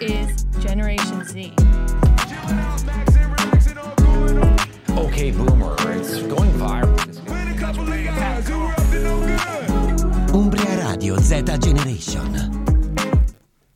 is Generation Z. Okay, boomer, it's going viral. Umbria Radio Z Generation.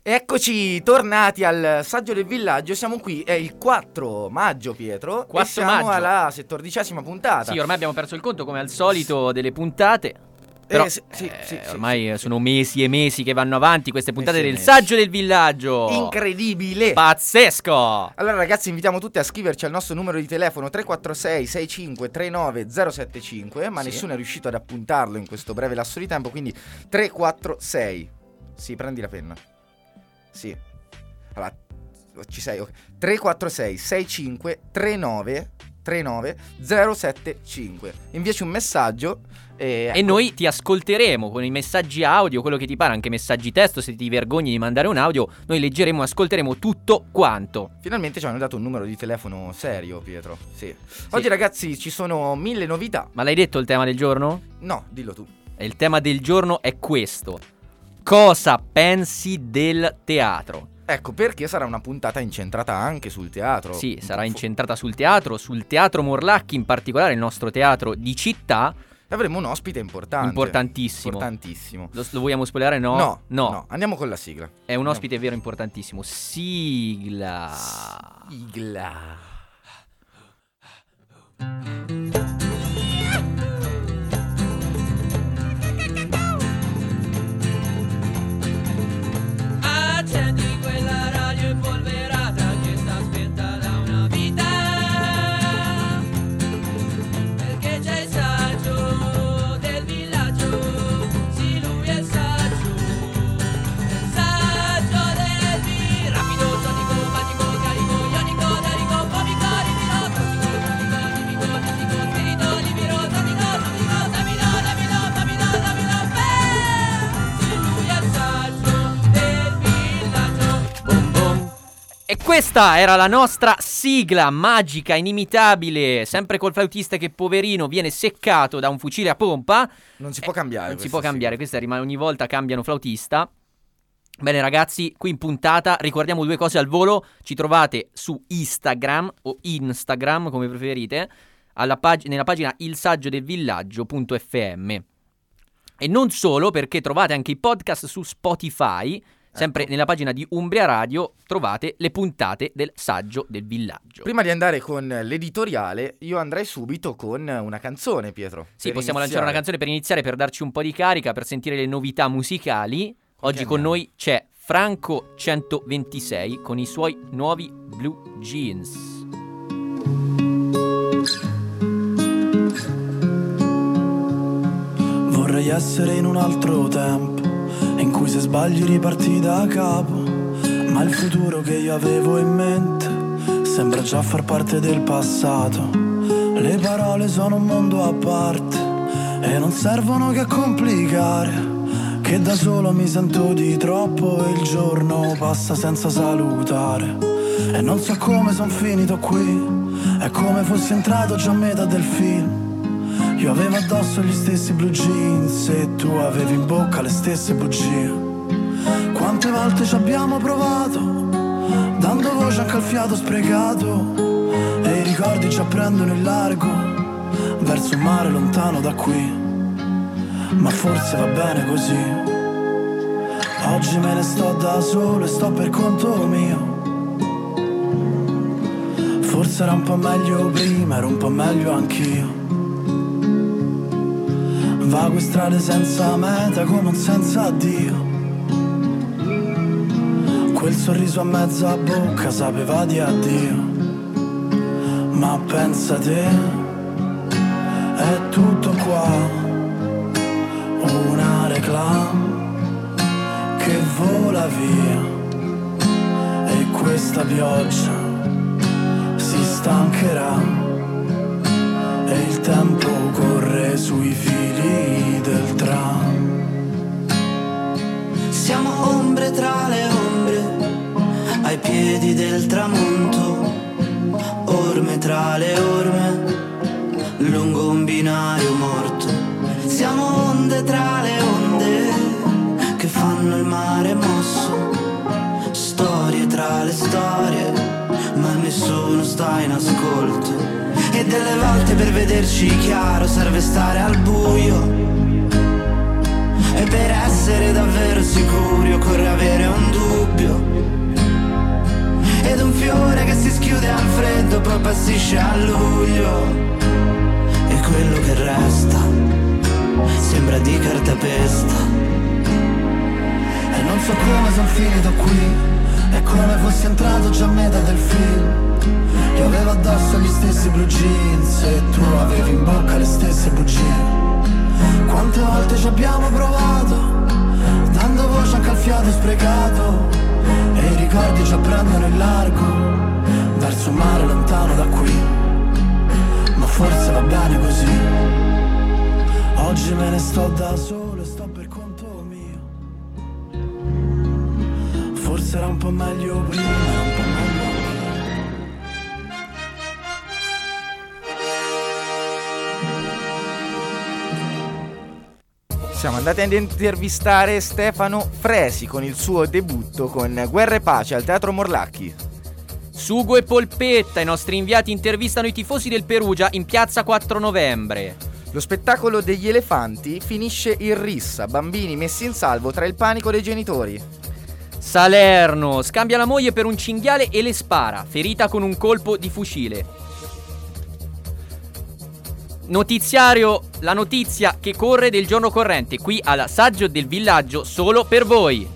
Eccoci tornati al saggio del villaggio. Siamo qui, è il 4 maggio, Pietro. 4 e siamo maggio. alla settordicesima puntata. Sì, ormai abbiamo perso il conto come al solito delle puntate. Però Eh, sì, sì, eh, sì, ormai sono mesi e mesi che vanno avanti queste puntate Mesi e del saggio del villaggio. Incredibile! Pazzesco! allora ragazzi invitiamo tutti a scriverci al nostro numero di telefono 346 65 39 075 ma nessuno è riuscito ad appuntarlo in questo breve lasso di tempo quindi 346 Sì, prendi la penna Sì Allora, ci sei ok. 346 65 39 39 075 Inviaci un messaggio e, E noi ti ascolteremo con i messaggi audio, quello che ti pare, anche messaggi testo, se ti vergogni di mandare un audio, noi leggeremo e ascolteremo tutto quanto. Finalmente ci hanno dato un numero di telefono serio, Pietro. Sì. Oggi, ragazzi, ci sono mille novità. Ma l'hai detto il tema del giorno? No, dillo tu. E il tema del giorno è questo. Cosa pensi del teatro? Ecco, perché sarà una puntata incentrata anche sul teatro. Sì, sarà incentrata sul teatro, sul teatro Morlacchi, in particolare il nostro teatro di città. E avremo un ospite importante. Importantissimo. Importantissimo. Lo, lo vogliamo spoilerare? No? No, no. no. Andiamo con la sigla. È un ospite vero importantissimo. Sigla. Sigla. Questa era la nostra sigla magica, inimitabile, sempre col flautista che poverino viene seccato da un fucile a pompa. Non si può cambiare. Eh, Non si può cambiare, sigla. questa rimane ogni volta cambiano flautista. Bene ragazzi, qui in puntata ricordiamo due cose al volo, ci trovate su Instagram o Instagram come preferite, alla pag- nella pagina il saggio del villaggio.fm. E non solo perché trovate anche i podcast su Spotify, sempre Ecco. nella pagina di Umbria Radio trovate le puntate del saggio del villaggio. Prima di andare con l'editoriale, io andrei subito con una canzone, Pietro. Sì, possiamo lanciare una iniziare. canzone per iniziare, per darci un po' di carica, per sentire le novità musicali. Oggi con andiamo? noi c'è Franco 126 con i suoi nuovi Blue Jeans. Vorrei essere in un altro tempo, in cui se sbagli riparti da capo. Ma il futuro che io avevo in mente sembra già far parte del passato. Le parole sono un mondo a parte e non servono che a complicare. Che da solo mi sento di troppo e il giorno passa senza salutare. E non so come son finito qui, è come fossi entrato già a metà del film. Io avevo addosso gli stessi blue jeans e tu avevi in bocca le stesse bugie. Quante volte ci abbiamo provato, dando voce anche al fiato sprecato. E i ricordi ci apprendono in largo, verso un mare lontano da qui. Ma forse va bene così. Oggi me ne sto da solo e sto per conto mio. Forse era un po' meglio prima, ero un po' meglio anch'io. Vago in strade senza meta come un senza addio. Quel sorriso a mezza bocca sapeva di addio. Ma pensa te, è tutto qua. Una reclama che vola via. E questa pioggia si stancherà tempo corre sui fili del tram. Siamo ombre tra le ombre, ai piedi del tramonto, orme tra le orme, lungo un binario morto. Siamo onde tra le onde, che fanno il mare mosso, storie tra le storie, ma nessuno sta in ascolto. E delle volte per vederci chiaro serve stare al buio. E per essere davvero sicuri occorre avere un dubbio. Ed un fiore che si schiude al freddo poi passisce a luglio. E quello che resta sembra di cartapesta. E non so come sono finito qui È come fossi entrato già a metà del film Io avevo addosso gli stessi blue jeans E tu avevi in bocca le stesse bugie. Quante volte ci abbiamo provato Dando voce anche al fiato sprecato E i ricordi ci prendono in largo Verso un mare lontano da qui. Ma forse va bene così. Oggi me ne sto da solo e sto per conto mio. Forse era un po' meglio prima, Siamo andati ad intervistare Stefano Fresi con il suo debutto con Guerra e Pace al Teatro Morlacchi. Sugo e polpetta, i nostri inviati intervistano i tifosi del Perugia in piazza 4 novembre. Lo spettacolo degli elefanti finisce in rissa, bambini messi in salvo tra il panico dei genitori. Salerno scambia la moglie per un cinghiale e le spara, ferita con un colpo di fucile. Notiziario, la notizia che corre del giorno corrente qui al Saggio del Villaggio solo per voi.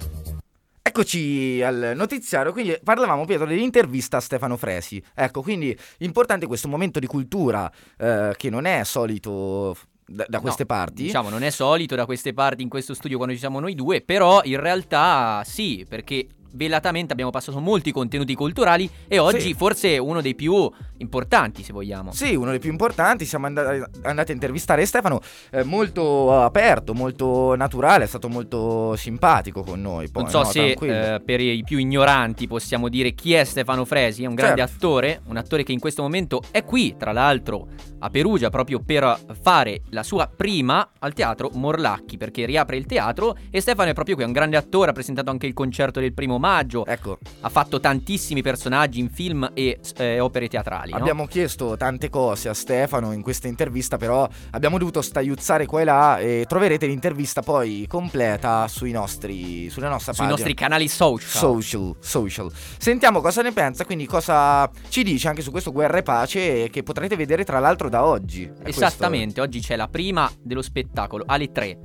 Eccoci al notiziario, quindi parlavamo Pietro dell'intervista a Stefano Fresi. Ecco, quindi importante questo momento di cultura eh, che non è solito da, da queste No, parti. Diciamo, non è solito da queste parti in questo studio quando ci siamo noi due, però in realtà sì, perché velatamente abbiamo passato molti contenuti culturali e oggi Sì. forse uno dei più importanti, se vogliamo. Sì, uno dei più importanti, siamo andati, andati a intervistare Stefano, eh, molto aperto, molto naturale, è stato molto simpatico con noi. Poi, non so no, se eh, per i più ignoranti possiamo dire chi è Stefano Fresi, è un grande Certo. attore, un attore che in questo momento è qui, tra l'altro a Perugia, proprio per fare la sua prima al teatro Morlacchi, perché riapre il teatro e Stefano è proprio qui, è un grande attore, ha presentato anche il concerto del primo maggio, Ecco, ha fatto tantissimi personaggi in film e eh, opere teatrali. no? abbiamo chiesto tante cose a Stefano in questa intervista, però abbiamo dovuto staiuzzare qua e là e troverete l'intervista poi completa sui nostri, sulla nostra sui pagina. nostri canali social. Social, social. Sentiamo cosa ne pensa, quindi cosa ci dice anche su questo Guerra e Pace che potrete vedere tra l'altro da oggi. È questo- Esattamente, oggi c'è la prima dello spettacolo alle 3.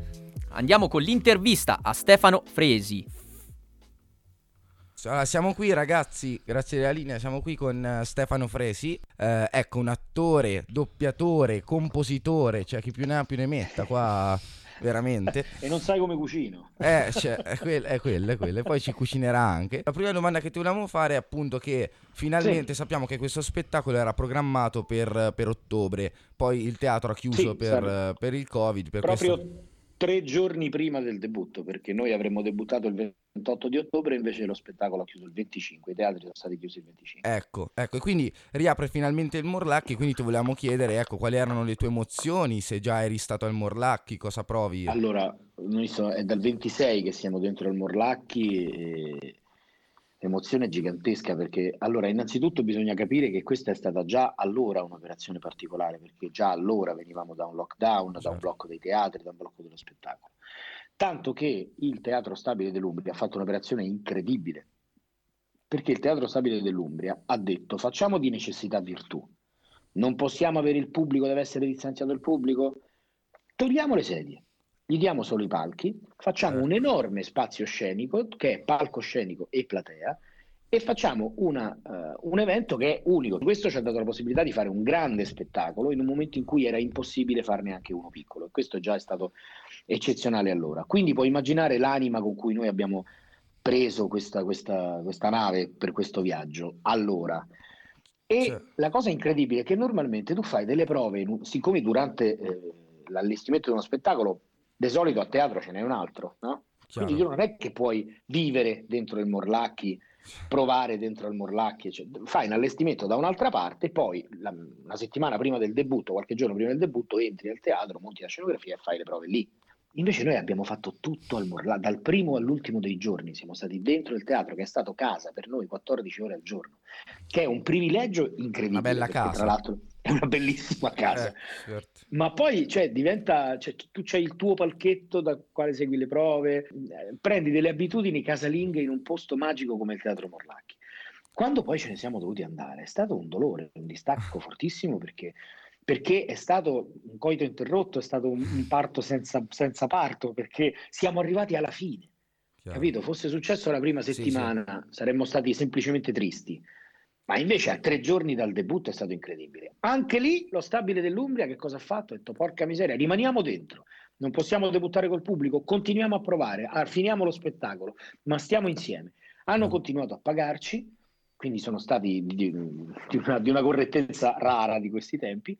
Andiamo con l'intervista a Stefano Fresi. Allora, siamo qui ragazzi, grazie della linea, siamo qui con eh, Stefano Fresi, Eh, ecco un attore, doppiatore, compositore, cioè chi più ne ha più ne metta qua veramente. E non sai come cucino. Eh, cioè, è quello, è quello, è quello. E poi ci cucinerà anche. La prima domanda che ti volevamo fare è appunto che finalmente sappiamo che questo spettacolo era programmato per, per ottobre, poi il teatro ha chiuso Sì, per, per il Covid. Per Proprio questo... tre giorni prima del debutto, perché noi avremmo debuttato il 28 di ottobre, invece lo spettacolo ha chiuso il 25, i teatri sono stati chiusi il 25. Ecco, ecco, e quindi riapre finalmente il Morlacchi, quindi ti volevamo chiedere, ecco, quali erano le tue emozioni, se già eri stato al Morlacchi, cosa provi? Allora, noi so- è dal 26 che siamo dentro il Morlacchi e emozione gigantesca perché allora innanzitutto bisogna capire che questa è stata già allora un'operazione particolare perché già allora venivamo da un lockdown, da un Certo. blocco dei teatri, da un blocco dello spettacolo. Tanto che il Teatro Stabile dell'Umbria ha fatto un'operazione incredibile perché il Teatro Stabile dell'Umbria ha detto facciamo di necessità virtù. Non possiamo avere il pubblico, deve essere distanziato il pubblico. Togliamo le sedie, gli diamo solo i palchi, facciamo un enorme spazio scenico che è palcoscenico e platea e facciamo una, eh, un evento che è unico. Questo ci ha dato la possibilità di fare un grande spettacolo in un momento in cui era impossibile farne anche uno piccolo e questo già è stato eccezionale allora. Quindi puoi immaginare l'anima con cui noi abbiamo preso questa, questa, questa nave per questo viaggio allora. E Cioè. la cosa incredibile è che normalmente tu fai delle prove, siccome durante eh, l'allestimento di uno spettacolo, di solito a teatro ce n'è un altro, no? Chiaro. Quindi tu non è che puoi vivere dentro il Morlacchi, provare dentro il Morlacchi, cioè, fai un allestimento da un'altra parte, poi la- una settimana prima del debutto, qualche giorno prima del debutto, entri al teatro, monti la scenografia e fai le prove lì. Invece noi abbiamo fatto tutto al Morla, dal primo all'ultimo dei giorni, siamo stati dentro il teatro che è stato casa per noi 14 ore al giorno, che è un privilegio incredibile. Una bella casa. Tra l'altro è una bellissima casa. Eh, certo. Ma poi cioè, diventa, cioè, tu c'hai il tuo palchetto da quale segui le prove, eh, prendi delle abitudini casalinghe in un posto magico come il Teatro Morlacchi. Quando poi ce ne siamo dovuti andare è stato un dolore, un distacco fortissimo perché, perché è stato un coito interrotto, è stato un, un parto senza, senza parto, perché siamo arrivati alla fine. Chiaro. Capito? Fosse successo la prima Sì, settimana saremmo stati semplicemente tristi. Ma invece a tre giorni dal debutto è stato incredibile. Anche lì lo stabile dell'Umbria che cosa ha fatto? Ha detto porca miseria, rimaniamo dentro. Non possiamo debuttare col pubblico, continuiamo a provare, finiamo lo spettacolo, ma stiamo insieme. Hanno Mm. continuato a pagarci, quindi sono stati di, di una, di una correttezza rara di questi tempi,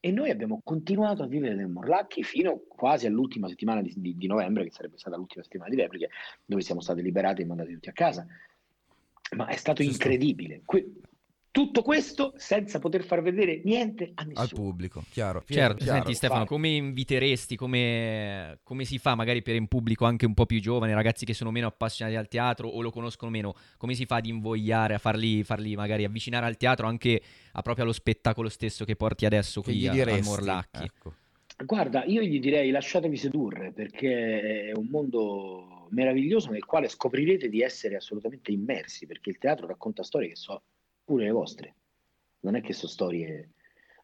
e noi abbiamo continuato a vivere nel Morlacchi fino quasi all'ultima settimana di, di- di novembre, che sarebbe stata l'ultima settimana di repliche, dove siamo stati liberati e mandati tutti a casa. Ma è stato incredibile. Que- tutto questo senza poter far vedere niente a nessuno. Al pubblico, chiaro. Certo, chiaro. senti Stefano, fare. come inviteresti, come, come si fa magari per un pubblico anche un po' più giovane, ragazzi che sono meno appassionati al teatro o lo conoscono meno, come si fa ad invogliare, a farli, farli magari avvicinare al teatro anche a proprio allo spettacolo stesso che porti adesso Che qui gli a, a? Morlacchi? Ecco. Guarda, io gli direi lasciatevi sedurre perché è un mondo meraviglioso nel quale scoprirete di essere assolutamente immersi, perché il teatro racconta storie che so pure le vostre. Non è che sono storie,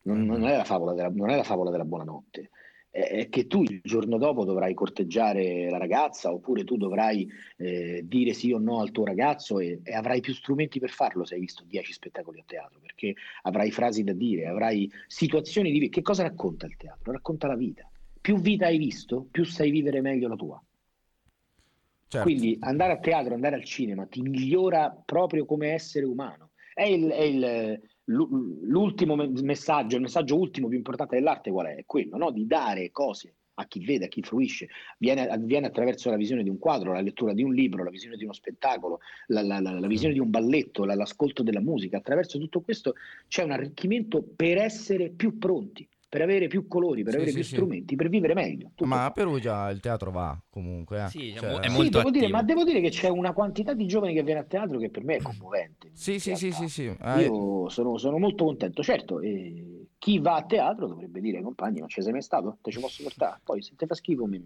non, non è la favola della, non è la favola della buonanotte, è, è che tu il giorno dopo dovrai corteggiare la ragazza oppure tu dovrai eh, dire sì o no al tuo ragazzo e, e avrai più strumenti per farlo se hai visto 10 spettacoli a teatro, perché avrai frasi da dire, avrai situazioni di vita. Che cosa racconta il teatro? Racconta la vita. Più vita hai visto, più sai vivere meglio la tua. Certo. Quindi andare a teatro, andare al cinema ti migliora proprio come essere umano. È, il- è il- l'u- l'ultimo me- messaggio, il messaggio ultimo più importante dell'arte qual è? È quello, no? Di dare cose a chi vede, a chi fruisce. Viene, avviene attraverso la visione di un quadro, la lettura di un libro, la visione di uno spettacolo, la, la- la- la visione di un balletto, la- l'ascolto della musica. Attraverso tutto questo c'è un arricchimento per essere più pronti, per avere più colori, per Sì, avere sì, più sì. strumenti, per vivere meglio. Tutto Ma a Perugia il teatro va comunque. Eh. Sì, è Cioè, è Sì, molto devo dire, ma devo dire che c'è una quantità di giovani che viene a teatro che per me è commovente. Sì, sì, sì, sì, sì. Eh, Io sono, sono molto contento. Certo, eh, chi va a teatro dovrebbe dire ai compagni: Ma ci sei mai stato? Te ci posso portare? Poi se ti fa schifo mi-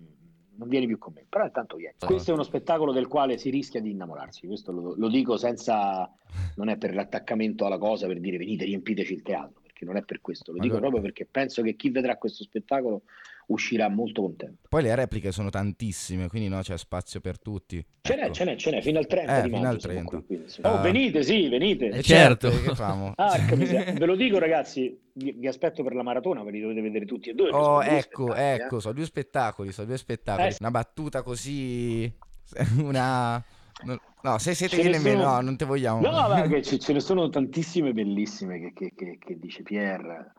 non vieni più con me. Però intanto vieni. Questo è uno spettacolo del quale si rischia di innamorarsi. Questo lo, lo dico senza. Non è per l'attaccamento alla cosa per dire venite, riempiteci il teatro. Perché non è per questo. Lo dico Allora- proprio perché penso che chi vedrà questo spettacolo uscirà molto contento. Poi le repliche sono tantissime, quindi no, c'è spazio per tutti. Ce n'è, Ecco. ce n'è, ce n'è, fino al 30 Eh, di fino maggio al siamo 30. qui. Ah. Oh, venite, sì, venite. Eh, Certo, certo. che famo? Porca miseria. Ve lo dico ragazzi, vi, vi aspetto per la maratona, ve li dovete vedere tutti e due. Oh, sono due ecco, eh. ecco, sono due spettacoli, sono due spettacoli. Eh. Una battuta così... Una... no- No, se siete Ce sono- no, non te vogliamo. No, ma che ce, ce ne sono tantissime bellissime che, che- che- che dice Pierre.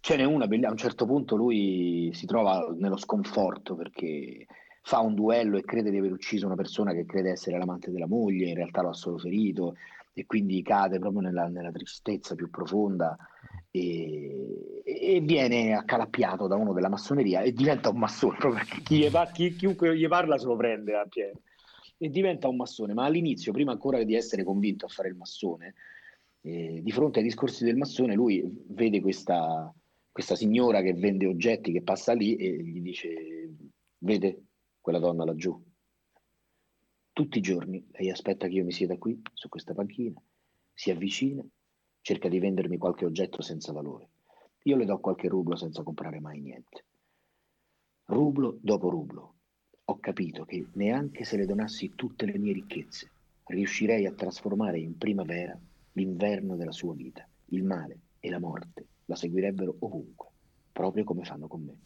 Ce n'è una, bella- a un certo punto lui si trova nello sconforto perché fa un duello e crede di aver ucciso una persona che crede essere l'amante della moglie, in realtà lo ha solo ferito e quindi cade proprio nella, nella tristezza più profonda e, e viene accalappiato da uno della massoneria e diventa un massone, proprio perché chi gli pa- chi- chiunque gli parla se lo prende a Pierre e diventa un massone, ma all'inizio, prima ancora di essere convinto a fare il massone, eh, di fronte ai discorsi del massone, lui vede questa, questa signora che vende oggetti che passa lì e gli dice: Vede quella donna laggiù? Tutti i giorni lei aspetta che io mi sieda qui, su questa panchina, si avvicina, cerca di vendermi qualche oggetto senza valore. Io le do qualche rublo senza comprare mai niente. Rublo dopo rublo, ho capito che neanche se le donassi tutte le mie ricchezze, riuscirei a trasformare in primavera l'inverno della sua vita. Il male e la morte la seguirebbero ovunque, proprio come fanno con me.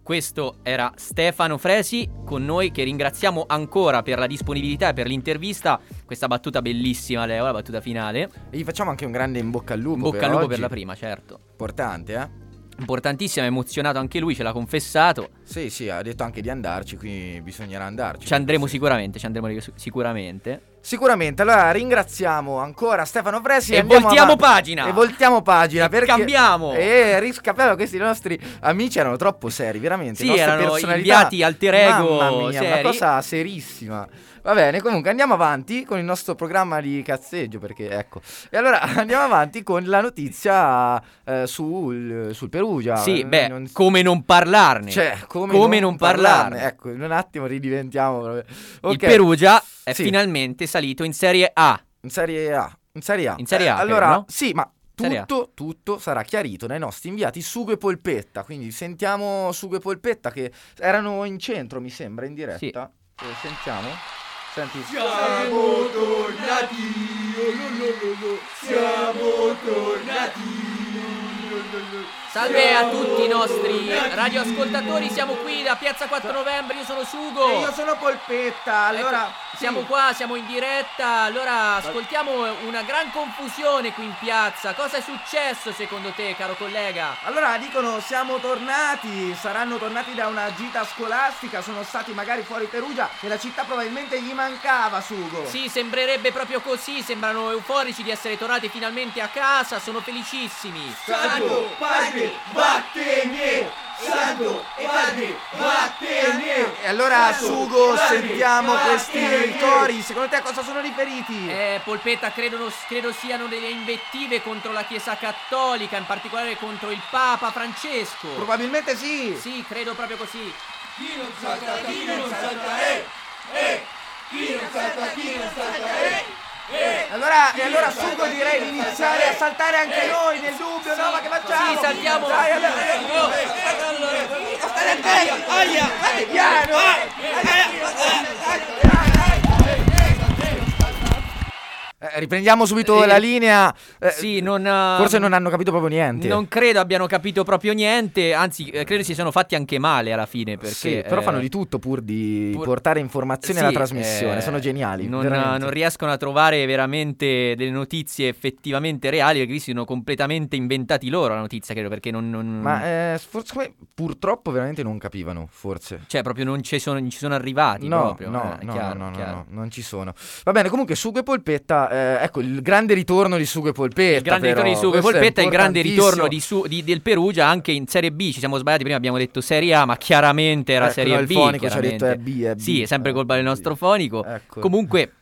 Questo era Stefano Fresi con noi che ringraziamo ancora per la disponibilità e per l'intervista. Questa battuta bellissima, Leo, la battuta finale. E gli facciamo anche un grande in bocca al lupo. In bocca al lupo oggi. per la prima, certo. Importante, eh? Importantissima, è emozionato anche lui, ce l'ha confessato. Sì, sì, ha detto anche di andarci, quindi bisognerà andarci. Ci andremo Sì. sicuramente, ci andremo sicuramente. Sicuramente, allora ringraziamo ancora Stefano Fresi E voltiamo avanti. pagina. E voltiamo pagina E perché cambiamo. E riscappiamo questi nostri amici erano troppo seri, veramente. Sì, erano inviati alter ego Mamma mia, seri. una cosa serissima. Va bene, comunque andiamo avanti con il nostro programma di cazzeggio perché ecco. E allora andiamo avanti con la notizia eh, sul, sul Perugia. Sì, Eh, beh, non- come non parlarne? cioè, come, come non, non parlarne? Ecco, in un attimo ridiventiamo. proprio. Il. Perugia è Sì. finalmente salito in Serie A. In Serie A. In Serie A. In Serie A, Eh, allora, credo, no? sì, ma tutto, tutto sarà chiarito dai nostri inviati Sugo e Polpetta. Quindi sentiamo Sugo e Polpetta che erano in centro, mi sembra, in diretta. Sì. Eh, sentiamo. Siamo tornati, oh, siamo tornati. Salve a tutti i nostri radioascoltatori, siamo qui da Piazza 4 Novembre, io sono Sugo. E io sono Polpetta, allora... Ecco, siamo sì. qua, siamo in diretta. Allora, ascoltiamo una gran confusione qui in piazza. Cosa è successo secondo te, caro collega? Allora dicono siamo tornati, saranno tornati da una gita scolastica, sono stati magari fuori Perugia e la città probabilmente gli mancava Sugo. Sì, sembrerebbe proprio così, sembrano euforici di essere tornati finalmente a casa, sono felicissimi. Santo Padre, vattene! Santo Padre, vattene! E allora Sugo sentiamo questi cori, secondo te a cosa sono riferiti? Eh, Polpetta, credono- credo siano delle invettive contro la Chiesa Cattolica, in particolare contro il Papa Francesco. Probabilmente sì! Sì, credo proprio così. E allora, e allora Sugo direi di iniziare a saltare anche noi nel dubbio, no? Ma che facciamo? Sì, saltiamo. Dai, allora, Oh, State attenti! Aia! State piano! Eh, riprendiamo subito Eh, la linea. Eh, Sì, non... eh, Forse non hanno capito proprio niente. Non credo abbiano capito proprio niente, anzi, eh, credo si siano fatti anche male alla fine. Perché, Sì, però eh, fanno di tutto pur di pur- portare informazioni sì, alla trasmissione. eh, Sono geniali. Non, non riescono a trovare veramente delle notizie effettivamente reali, perché si sono completamente inventati loro la notizia, credo, perché non... non- Ma eh, forse purtroppo veramente non capivano, forse. Cioè, proprio non ci sono, non ci sono arrivati. No, proprio. no, eh, no, chiaro, no, no, no, non ci sono. Va bene, comunque Sugo e Polpetta, eh, ecco il grande ritorno di Sugo e Polpetta. Il grande però, ritorno di Sugo e è Polpetta e il grande ritorno di Su- di- del Perugia anche in Serie B. Ci siamo sbagliati prima, abbiamo detto Serie A, ma chiaramente era Ecco, Serie no, il B. fonico ci ha detto è B, è B. Sì, è sempre colpa del nostro fonico. Ecco. Comunque,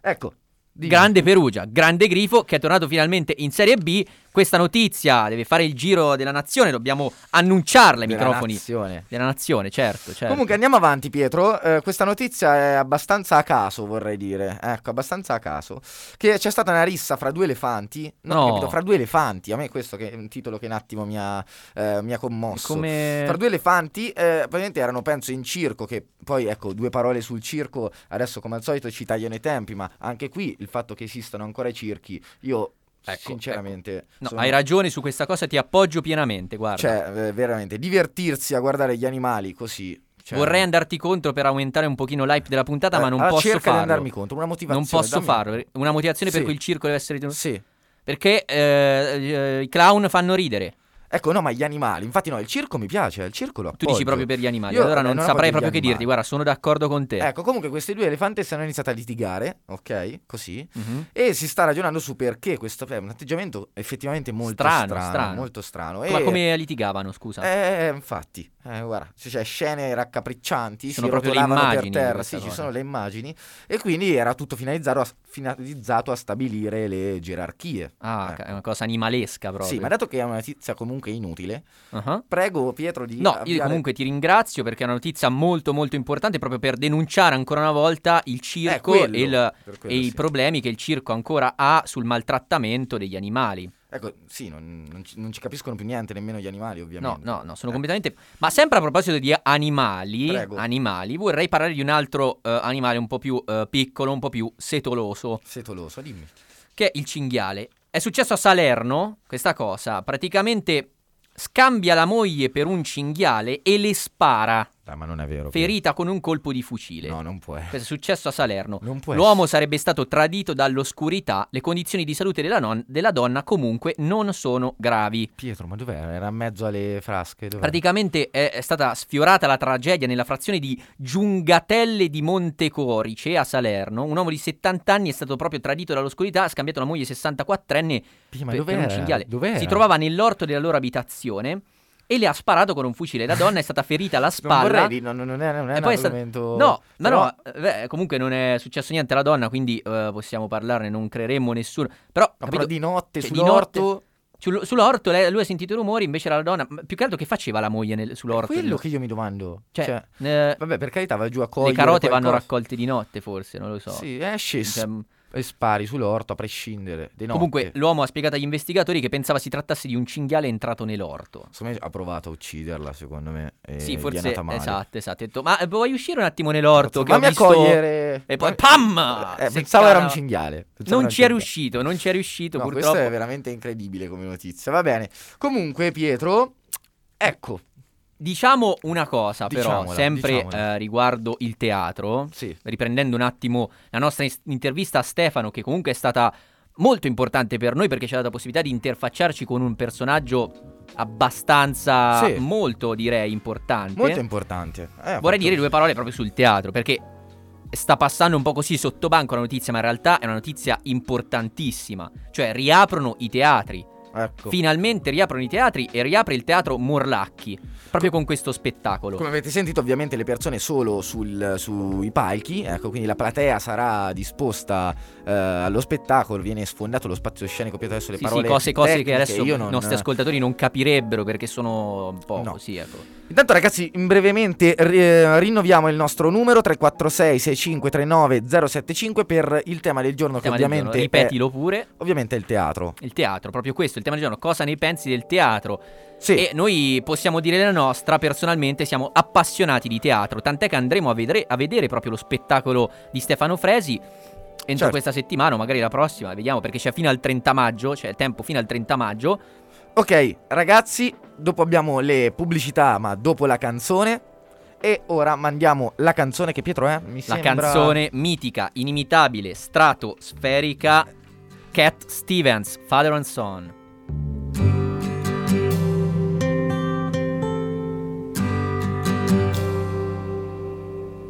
Ecco. dimmi. grande Perugia, grande Grifo che è tornato finalmente in Serie B. Questa notizia deve fare il giro della nazione, dobbiamo annunciarla ai Della microfoni. nazione. Della nazione, certo, certo. Comunque andiamo avanti Pietro, Eh, questa notizia è abbastanza a caso vorrei dire, ecco abbastanza a caso, che c'è stata una rissa fra due elefanti, no, No. capito, fra due elefanti, a me questo che è un titolo che un attimo mi ha, eh, mi ha commosso. come... Fra due elefanti, eh, probabilmente erano penso in circo, che poi ecco due parole sul circo, adesso come al solito ci tagliano i tempi, ma anche qui il fatto che esistano ancora i circhi, io Ecco, sinceramente... No, sono- hai ragione su questa cosa, ti appoggio pienamente, guarda. Cioè, eh, veramente, divertirsi a guardare gli animali così... cioè- Vorrei andarti contro per aumentare un pochino l'hype della puntata, ma Eh, non allora posso cerca farlo. di andarmi contro, una motivazione. Non posso dammi- farlo. Una motivazione per Sì. cui il circo deve essere ritenuto. Sì. Perché eh, eh, i clown fanno ridere. Ecco, no, ma gli animali. Infatti, no, il circo mi piace. Il circo lo Tu appoggio. dici proprio per gli animali. Io, allora eh, non, non saprei proprio che dirti. animali. Guarda, sono d'accordo con te. Ecco, comunque, questi due elefanti hanno iniziato a litigare, ok? Così. Mhm. E si sta ragionando su perché questo è un atteggiamento effettivamente molto Strano, strano. strano. Molto strano. Ma e... come litigavano, scusa? Eh, infatti, eh, guarda, c- c'è scene raccapriccianti, Sono si proprio le rotolavano per immagini di terra, sì, ci cosa. sono le immagini e quindi era tutto finalizzato a, finalizzato a stabilire le gerarchie. ah, ecco. è una cosa animalesca proprio. Sì, ma dato che è una notizia comunque inutile, Uh-huh. prego Pietro di No, io avviare- comunque ti ringrazio perché è una notizia molto molto importante proprio per denunciare ancora una volta il circo Eh, quello, e, il- per e i sì. problemi che il circo ancora ha sul maltrattamento degli animali. Ecco, sì, non, non ci, non ci capiscono più niente, nemmeno gli animali, No, ovviamente. no, no, sono Eh, completamente... Ma sempre a proposito di animali, animali vorrei parlare di un altro eh, animale un po' più eh, piccolo, un po' più setoloso, Setoloso, dimmi. che è il cinghiale. È successo a Salerno questa cosa, praticamente scambia la moglie per un cinghiale e le spara. Dai, ma non è vero. ferita con un colpo di fucile. No, non può. Questo è successo a Salerno. Non può L'uomo sarebbe stato tradito dall'oscurità. Le condizioni di salute della, non- della donna comunque non sono gravi. Pietro, ma dov'era? Era in mezzo alle frasche? Dov'era? Praticamente è, stata sfiorata la tragedia nella frazione di Giungatelle di Montecorice a Salerno. Un uomo di 70 anni è stato proprio tradito dall'oscurità, ha scambiato la moglie 64enne Pia, ma per, per dov'era? un cinghiale. Dov'era? Si trovava nell'orto della loro abitazione e le ha sparato con un fucile. La donna è stata ferita alla Non spalla. vorrei, di- no, no, non è, non è un è argomento... No, ma però- no, eh, beh, comunque non è successo niente alla donna, quindi eh, possiamo parlarne, non creeremmo nessuno. Però, No, capito? però di notte Cioè, di sull'orto... notte- Sul- sull'orto lei- lui ha sentito i rumori, invece era la donna. ma Più che altro che faceva la moglie nel- È sull'orto? quello che io mi domando. Cioè, Cioè, eh, vabbè, per carità, va giù a le cogliere carote vanno raccolte di notte, forse, non lo so. Sì, esci e, Cioè, e spari sull'orto a prescindere. Comunque, l'uomo ha spiegato agli investigatori che pensava si trattasse di un cinghiale entrato nell'orto. Secondo me ha provato a ucciderla, secondo me. Sì, forse esatto, esatto. Detto, ma vuoi uscire un attimo nell'orto? Che ho Fammi visto... accogliere. E poi, Eh, pam! Eh, pensavo era un cinghiale. Pensavo Non ci è riuscito, non ci è riuscito, No, purtroppo. questo è veramente incredibile come notizia. Va bene. Comunque, Pietro, ecco. Diciamo una cosa, però, Diciamola, sempre diciamola. eh, riguardo il teatro, Sì. riprendendo un attimo la nostra is- intervista a Stefano, che comunque è stata molto importante per noi perché ci ha dato la possibilità di interfacciarci con un personaggio abbastanza, Sì. molto direi importante. Molto importante. Eh, Vorrei dire due parole proprio sul teatro, perché sta passando un po' così sotto banco la notizia, ma in realtà è una notizia importantissima. Cioè, riaprono i teatri. Ecco. Finalmente riaprono i teatri e riapre il teatro Morlacchi, proprio con questo spettacolo. Come avete sentito, ovviamente le persone solo sul- sui palchi, ecco, quindi la platea sarà disposta eh, allo spettacolo, viene sfondato lo spazio scenico, Pietro adesso le Sì, sì, parole cose, cose che adesso i non... nostri ascoltatori non capirebbero perché sono un po' No. così, ecco. Intanto ragazzi, brevemente eh, rinnoviamo il nostro numero 346 6539 075 per il tema del giorno Tema che ovviamente giorno, ripetilo pure. è, ovviamente è il teatro. Il teatro, proprio questo, il tema del giorno. Cosa ne pensi del teatro? Sì. E noi possiamo dire la nostra, personalmente siamo appassionati di teatro, tant'è che andremo a vedere, a vedere proprio lo spettacolo di Stefano Fresi entro Certo. questa settimana, o magari la prossima, vediamo perché c'è fino al 30 maggio, c'è il tempo fino al 30 maggio. Ok, ragazzi, dopo abbiamo le pubblicità, ma dopo la canzone. E ora mandiamo la canzone che Pietro è. Mi La sembra... canzone mitica, inimitabile, stratosferica, Cat Stevens, Father and Son.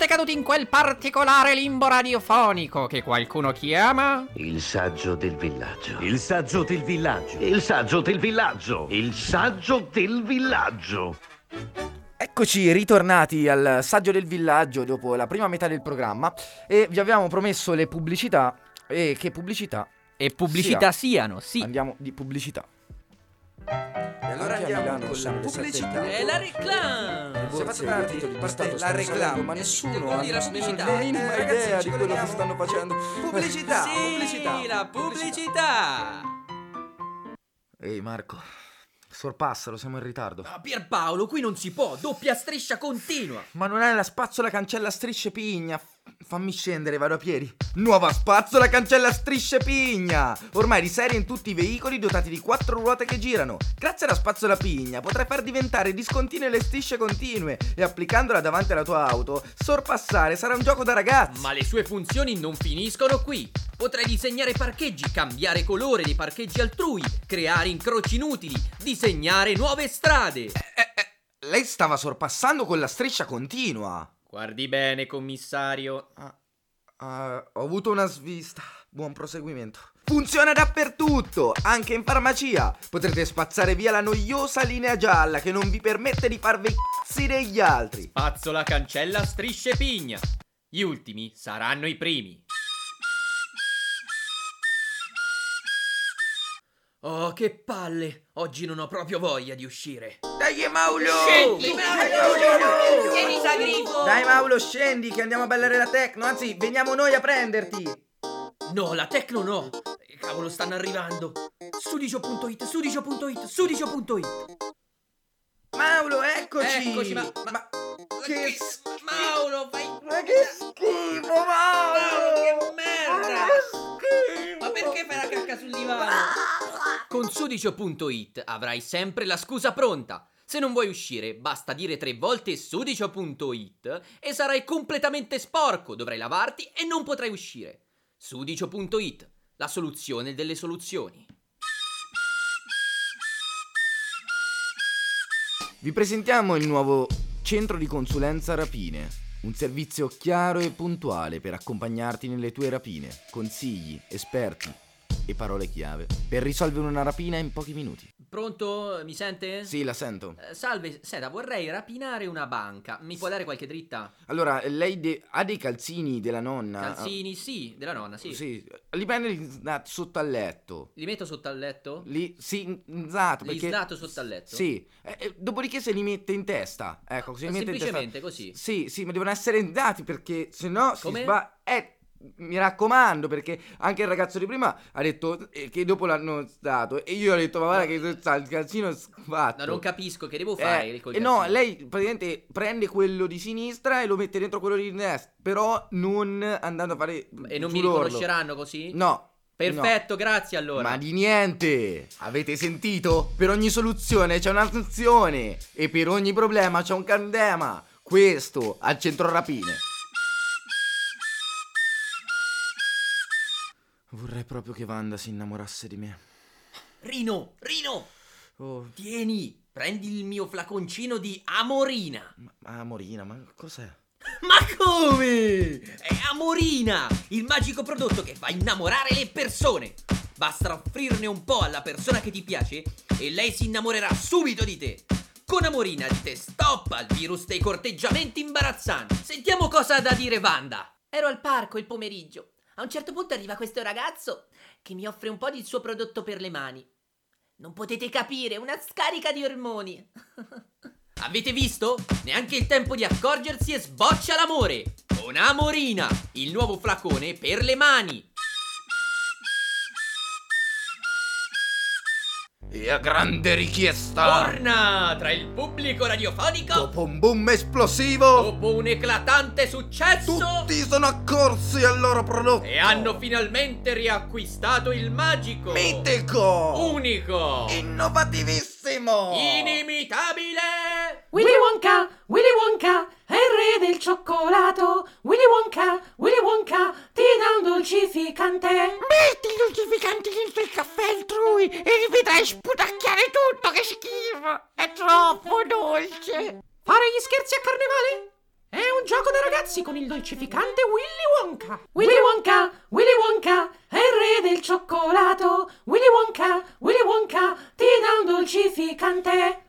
Siete caduti in quel particolare limbo radiofonico che qualcuno chiama? Il saggio del villaggio. Il saggio del villaggio. Il saggio del villaggio. Il saggio del villaggio. Eccoci ritornati al saggio del villaggio dopo la prima metà del programma e vi avevamo promesso le pubblicità e che pubblicità E pubblicità sia. siano, sì. Andiamo di pubblicità. E allora andiamo con la pubblicità. E la reclame! Se faccio tardi, parte la reclame. ma nessuno ha dire la pubblicità. idea ci di quello che stanno facendo. Pubblicità, Sì, pubblicità. la pubblicità! Ehi Marco, sorpassalo, siamo in ritardo. Ma Pierpaolo, qui non si può, doppia striscia continua! Ma non hai la spazzola cancella strisce pigna. Fammi scendere, vado a piedi. Nuova spazzola cancella strisce pigna. Ormai di serie in tutti i veicoli dotati di quattro ruote che girano. Grazie alla spazzola pigna potrai far diventare discontinue le strisce continue e applicandola davanti alla tua auto, sorpassare sarà un gioco da ragazzi. Ma le sue funzioni non finiscono qui. Potrai disegnare parcheggi, cambiare colore dei parcheggi altrui, creare incroci inutili, disegnare nuove strade. Lei stava sorpassando con la striscia continua. Guardi bene, commissario. Ah, ho avuto una svista. Buon proseguimento. Funziona dappertutto, anche in farmacia. Potrete spazzare via la noiosa linea gialla che non vi permette di farvi i cazzi degli altri. Pazzola cancella strisce pigna. Gli ultimi saranno i primi. Oh, che palle! Oggi non ho proprio voglia di uscire. Dai Maulo! Scendi, Maulo! Vieni, Sagrifo! Dai Maulo, scendi che andiamo a ballare la techno, anzi, veniamo noi a prenderti. No, la Tecno no! Eh, Cavolo, stanno arrivando! Sudicio.it, sudicio.it, sudicio.it! Maulo, eccoci! Eccoci, ma- ma- che Mauro, fai... Ma che schifo, Mauro! che merda! Ma perché fai la cacca sul divano? Con sudicio.it avrai sempre la scusa pronta. Se non vuoi uscire, basta dire tre volte sudicio.it e sarai completamente sporco, dovrai lavarti e non potrai uscire. Sudicio.it, la soluzione delle soluzioni. Vi presentiamo il nuovo centro di consulenza rapine. Un servizio chiaro e puntuale per accompagnarti nelle tue rapine, consigli, esperti e parole chiave per risolvere una rapina in pochi minuti. Pronto? Mi sente? Sì, la sento. Eh, salve, Seta, vorrei rapinare una banca. Mi può dare qualche dritta? Allora, lei de- ha dei calzini della nonna? Calzini, sì, della nonna, sì. Sì, li prendi da- sotto al letto. Li metto sotto al letto? Li, sì, esatto, Li perché... sotto al letto? Sì, Eh, eh, dopodiché se li mette in testa. Ecco, se li mette in testa. Semplicemente così. Sì, sì, ma devono essere dati perché se no si sbaglia. Eh, mi raccomando, perché anche il ragazzo di prima ha detto eh, che dopo l'hanno dato. E io ho detto, ma guarda che sta il calzino sfatto. No, non capisco che devo fare Eh, eh, no, calzino? lei praticamente prende quello di sinistra e lo mette dentro quello di destra. Però non andando a fare. E non mi riconosceranno così? No. Perfetto, grazie allora. Ma di niente! Avete sentito? Per ogni soluzione c'è una soluzione e per ogni problema c'è un candema. Questo al centro rapine. Vorrei proprio che Wanda si innamorasse di me. Rino, Rino, Oh, tieni, prendi il mio flaconcino di Amorina. ma Morina, ma cos'è? Ma come? È Amorina, il magico prodotto che fa innamorare le persone. Basta offrirne un po' alla persona che ti piace e lei si innamorerà subito di te. Con Amorina dite stop al virus dei corteggiamenti imbarazzanti. Sentiamo cosa ha da dire Wanda. Ero al parco il pomeriggio. A un certo punto arriva questo ragazzo che mi offre un po' del suo prodotto per le mani. Non potete capire, una scarica di ormoni. Avete visto? Neanche il tempo di accorgersi e sboccia l'amore. Con Amorina, il nuovo flacone per le mani. E a grande richiesta. Torna tra il pubblico radiofonico. Dopo un boom esplosivo. Dopo un eclatante successo. Tutti sono accorsi al loro prodotto. E hanno finalmente riacquistato il magico. Mitico. Unico. Innovativissimo. Inimitabile. Willy Wonka, Willy Wonka, è il re del cioccolato. Willy Wonka, Willy Wonka, ti dà un dolcificante. Metti il dolcificante dentro il caffè altrui e vedrai sputacchiare tutto, che schifo! È troppo dolce! Fare gli scherzi a carnevale? È un gioco da ragazzi con il dolcificante Willy Wonka. Willy Wonka, Willy Wonka, è il re del cioccolato. Willy Wonka, Willy Wonka, ti dà un dolcificante.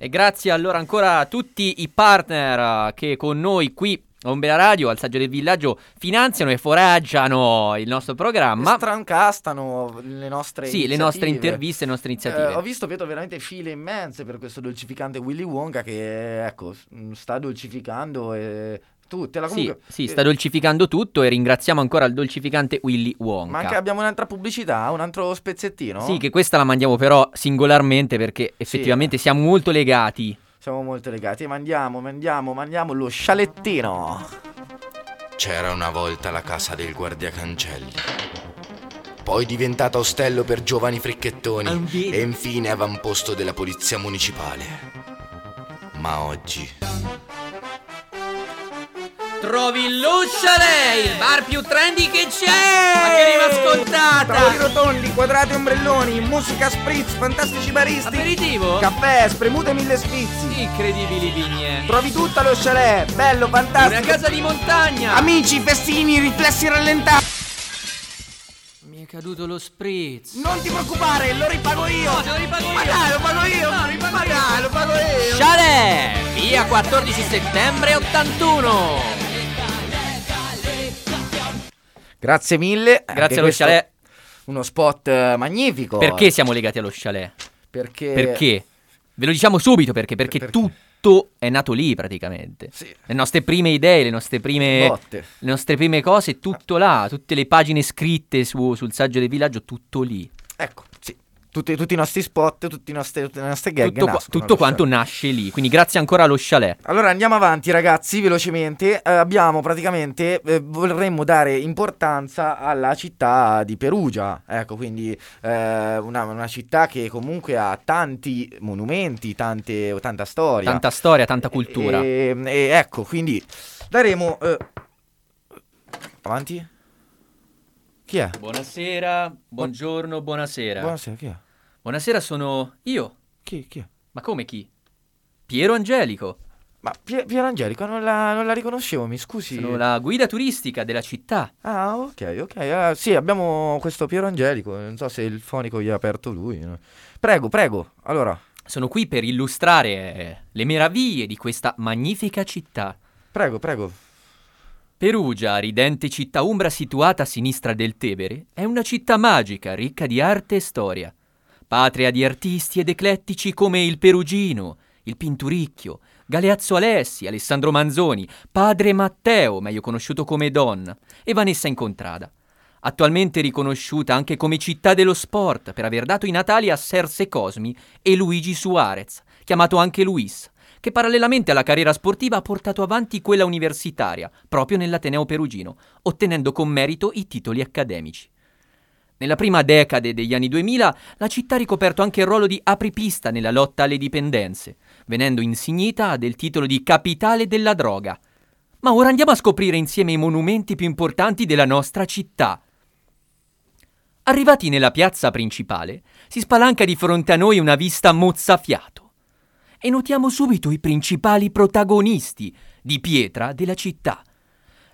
E grazie allora ancora a tutti i partner eh, che con noi qui a Umbria Radio, al Saggio del Villaggio, finanziano e foraggiano il nostro programma. Strancastano le nostre Sì, le nostre interviste, le nostre iniziative. Eh, ho visto, vedo veramente file immense per questo dolcificante Willy Wonka che, ecco, sta dolcificando e tutte. La Sì, comunque, sì, eh, sta dolcificando tutto e ringraziamo ancora il dolcificante Willy Wonka. Ma anche abbiamo un'altra pubblicità, un altro spezzettino? Sì, che questa la mandiamo però singolarmente perché effettivamente siamo molto legati. Siamo molto legati. Mandiamo, mandiamo, mandiamo lo scialettino. C'era una volta la casa del guardiacancelli. Poi diventata ostello per giovani fricchettoni e infine avamposto della polizia municipale. Ma oggi Trovi lo chalet, il bar più trendy che c'è! Ma che arriva scontata! Tavoli rotondi, quadrati ombrelloni, musica spritz, fantastici baristi. Aperitivo? Caffè, spremute mille sfizi. Incredibili vigne! Trovi tutto allo chalet, bello, fantastico. Una casa di montagna! Amici, festini, riflessi rallentati. Mi è caduto lo spritz! Non ti preoccupare, lo ripago io. No, te lo ripago io! Ma dai, lo pago io. No, ripago Ma dai, lo pago io. Chalet! Via 14 settembre 81! Grazie mille. Grazie allo chalet. Uno spot eh, magnifico. Perché siamo legati allo chalet? Perché Perché? Ve lo diciamo subito perché, perché Perché? tutto è nato lì praticamente. Sì. Le nostre prime idee, le nostre prime, le nostre prime cose, tutto là, tutte le pagine scritte su- sul saggio del villaggio, tutto lì. Ecco. Tutti, tutti i nostri spot, tutti i nostri, tutte le nostre gag Tutto, qua- nascono tutto quanto chalet. nasce lì. Quindi grazie ancora allo chalet. Allora andiamo avanti ragazzi, velocemente. Eh, abbiamo praticamente, eh, vorremmo dare importanza alla città di Perugia. Ecco, quindi eh, una, una città che comunque ha tanti monumenti, tante, tanta storia. Tanta storia, tanta cultura. E, e ecco, quindi daremo... eh, Avanti? Chi è? Buonasera, buongiorno, buonasera. Buonasera, chi è? Buonasera, sono io. Chi, chi? Ma come chi? Piero Angelico. Ma Pie- Piero Angelico, non la, non la riconoscevo, mi scusi. Sono la guida turistica della città. Ah, ok, ok. Ah, sì, abbiamo questo Piero Angelico. Non so se il fonico gli ha aperto lui. Prego, prego. Allora, Sono qui per illustrare eh, le meraviglie di questa magnifica città. prego, prego. Perugia, ridente città umbra situata a sinistra del Tevere, è una città magica, ricca di arte e storia. Patria di artisti ed eclettici come il Perugino, il Pinturicchio, Galeazzo Alessi, Alessandro Manzoni, Padre Matteo, meglio conosciuto come Don, e Vanessa Incontrada. Attualmente riconosciuta anche come città dello sport per aver dato i natali a Serse Cosmi e Luigi Suarez, chiamato anche Luis, che parallelamente alla carriera sportiva ha portato avanti quella universitaria, proprio nell'Ateneo Perugino, ottenendo con merito i titoli accademici. Nella prima decade degli anni 2000 la città ha ricoperto anche il ruolo di apripista nella lotta alle dipendenze, venendo insignita del titolo di capitale della droga. Ma ora andiamo a scoprire insieme i monumenti più importanti della nostra città. Arrivati nella piazza principale, si spalanca di fronte a noi una vista mozzafiato. E notiamo subito i principali protagonisti di pietra della città.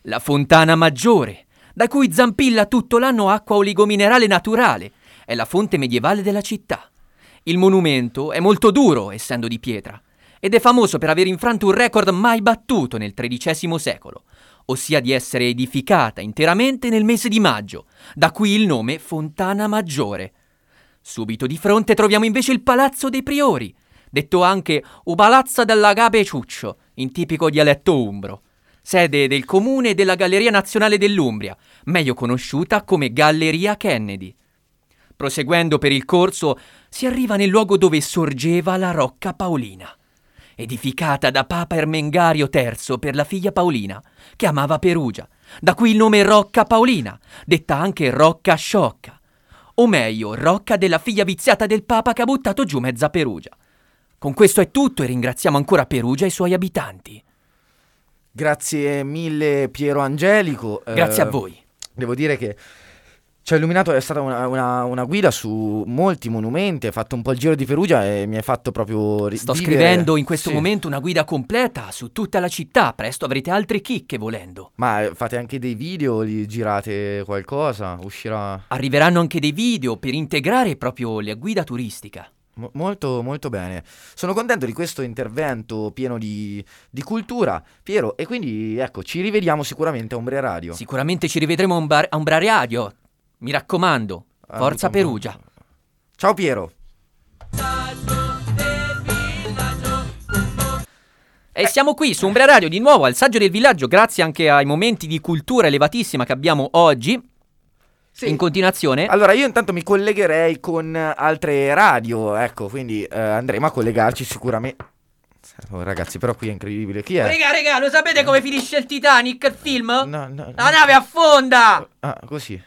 La fontana maggiore, da cui zampilla tutto l'anno acqua oligominerale naturale, è la fonte medievale della città. Il monumento è molto duro, essendo di pietra, ed è famoso per aver infranto un record mai battuto nel XIII secolo, ossia di essere edificata interamente nel mese di maggio, da qui il nome Fontana Maggiore. Subito di fronte troviamo invece il Palazzo dei Priori, detto anche O Palazzo dell'Agape Ciuccio, in tipico dialetto umbro, sede del comune della Galleria Nazionale dell'Umbria, meglio conosciuta come Galleria Kennedy. Proseguendo per il corso, si arriva nel luogo dove sorgeva la Rocca Paolina, edificata da Papa Ermengario III per la figlia Paolina, che amava Perugia. Da qui il nome Rocca Paolina, detta anche Rocca Sciocca, o meglio, Rocca della figlia viziata del Papa che ha buttato giù mezza Perugia. Con questo è tutto e ringraziamo ancora Perugia e i suoi abitanti. Grazie mille Piero Angelico. Grazie Eh, a voi. Devo dire che ci ha illuminato, è stata una, una- una guida su molti monumenti, hai fatto un po' il giro di Perugia e mi hai fatto proprio ri- Sto vivere- scrivendo in questo Sì. momento una guida completa su tutta la città, presto avrete altre chicche volendo. Ma eh, fate anche dei video, li girate qualcosa, uscirà Arriveranno anche dei video per integrare proprio la guida turistica. Mo- molto molto bene. Sono contento di questo intervento pieno di, di cultura, Piero, e quindi ecco, ci rivediamo sicuramente a Umbria Radio. Sicuramente ci rivedremo a Umbra Radio. Mi raccomando, Ah, forza. Perugia. Ciao Piero. E siamo qui su Umbria Radio di nuovo al Saggio del Villaggio, grazie anche ai momenti di cultura elevatissima che abbiamo oggi. In continuazione, Allora, io intanto mi collegherei con eh, altre radio, ecco, quindi eh, andremo a collegarci sicuramente. Oh, ragazzi, però qui è incredibile. Chi è? Rega, rega, lo sapete come finisce il Titanic, il film? No, no, La nave affonda! Ah, così.